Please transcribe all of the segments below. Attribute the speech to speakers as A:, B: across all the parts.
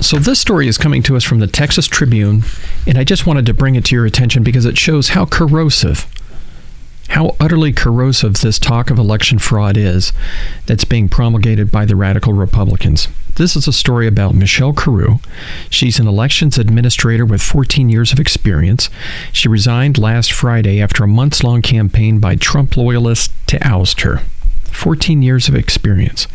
A: So, this story is coming to us from the Texas Tribune, and I just wanted to bring it to your attention because it shows how corrosive, how utterly corrosive this talk of election fraud is that's being promulgated by the radical Republicans. This is a story about Michelle Carew. She's an elections administrator with 14 years of experience. She resigned last Friday after a months long campaign by Trump loyalists to oust her. 14 years of experience.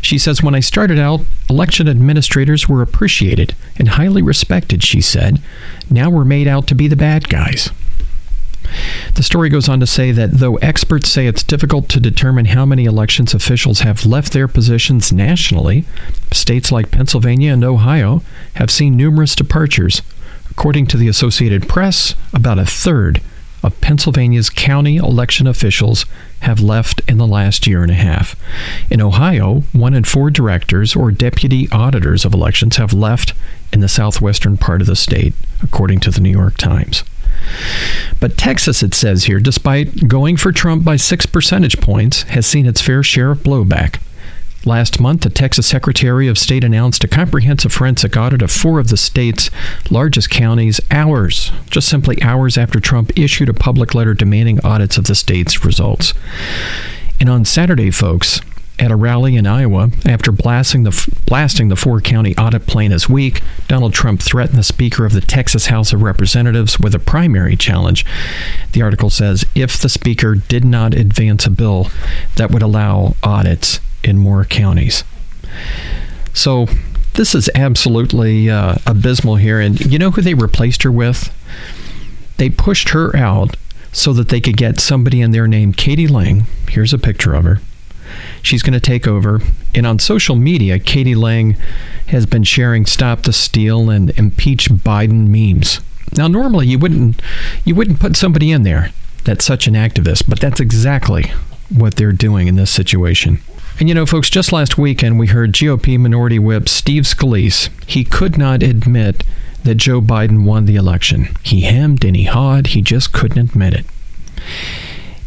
A: She says, When I started out, election administrators were appreciated and highly respected, she said. Now we're made out to be the bad guys. The story goes on to say that though experts say it's difficult to determine how many elections officials have left their positions nationally, states like Pennsylvania and Ohio have seen numerous departures. According to the Associated Press, about a third of Pennsylvania's county election officials have left in the last year and a half. In Ohio, one in four directors or deputy auditors of elections have left in the southwestern part of the state, according to the New York Times. But Texas, it says here, despite going for Trump by six percentage points, has seen its fair share of blowback. Last month, the Texas Secretary of State announced a comprehensive forensic audit of four of the state's largest counties hours, just simply hours after Trump issued a public letter demanding audits of the state's results. And on Saturday, folks, at a rally in Iowa, after blasting the, blasting the four county audit plan as weak, Donald Trump threatened the Speaker of the Texas House of Representatives with a primary challenge. The article says if the Speaker did not advance a bill that would allow audits in more counties. So this is absolutely uh, abysmal here. And you know who they replaced her with? They pushed her out so that they could get somebody in there named Katie Lang. Here's a picture of her. She's going to take over. And on social media, Katie Lang has been sharing "Stop the Steal" and "Impeach Biden" memes. Now, normally you wouldn't you wouldn't put somebody in there that's such an activist, but that's exactly what they're doing in this situation. And you know, folks, just last weekend we heard GOP Minority Whip Steve Scalise. He could not admit that Joe Biden won the election. He hemmed and he hawed, he just couldn't admit it.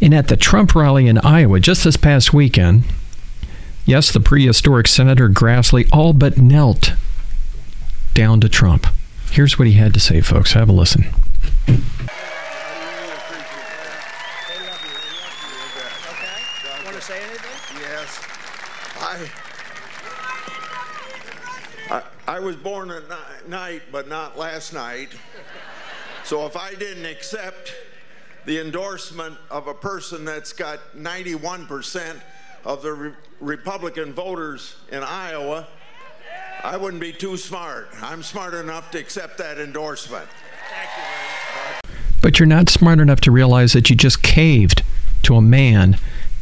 A: And at the Trump rally in Iowa just this past weekend, yes, the prehistoric Senator Grassley all but knelt down to Trump. Here's what he had to say, folks. Have a listen.
B: I I was born at night, but not last night. So if I didn't accept the endorsement of a person that's got 91% of the re- Republican voters in Iowa, I wouldn't be too smart. I'm smart enough to accept that endorsement.
A: But you're not smart enough to realize that you just caved to a man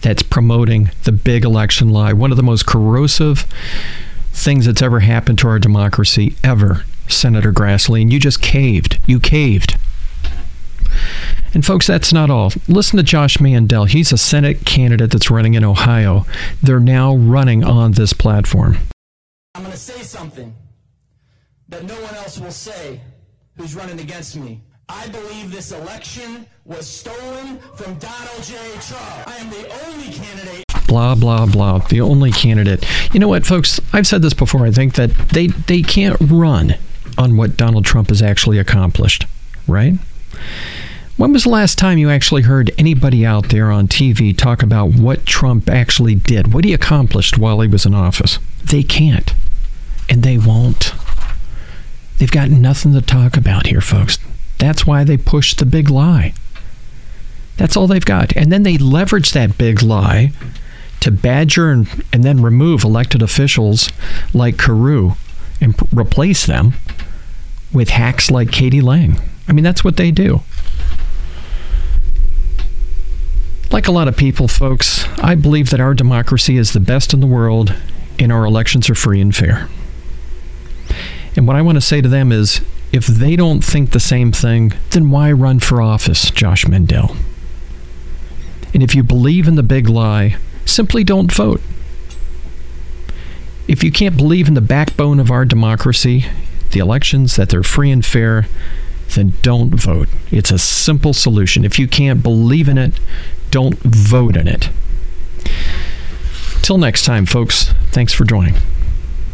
A: that's promoting the big election lie, one of the most corrosive things that's ever happened to our democracy ever, Senator Grassley, and you just caved. You caved. And folks, that's not all. Listen to Josh Mandel. He's a Senate candidate that's running in Ohio. They're now running on this platform.
C: I'm going to say something that no one else will say who's running against me. I believe this election was stolen from Donald J. Trump. I am the only candidate
A: blah blah blah the only candidate you know what folks i've said this before i think that they they can't run on what donald trump has actually accomplished right when was the last time you actually heard anybody out there on TV talk about what Trump actually did, what he accomplished while he was in office? They can't. And they won't. They've got nothing to talk about here, folks. That's why they push the big lie. That's all they've got. And then they leverage that big lie to badger and, and then remove elected officials like Carew and p- replace them with hacks like Katie Lang. I mean, that's what they do. Like a lot of people, folks, I believe that our democracy is the best in the world and our elections are free and fair. And what I want to say to them is if they don't think the same thing, then why run for office, Josh Mandel? And if you believe in the big lie, simply don't vote. If you can't believe in the backbone of our democracy, the elections, that they're free and fair, then don't vote. It's a simple solution. If you can't believe in it, don't vote in it. Till next time, folks, thanks for joining.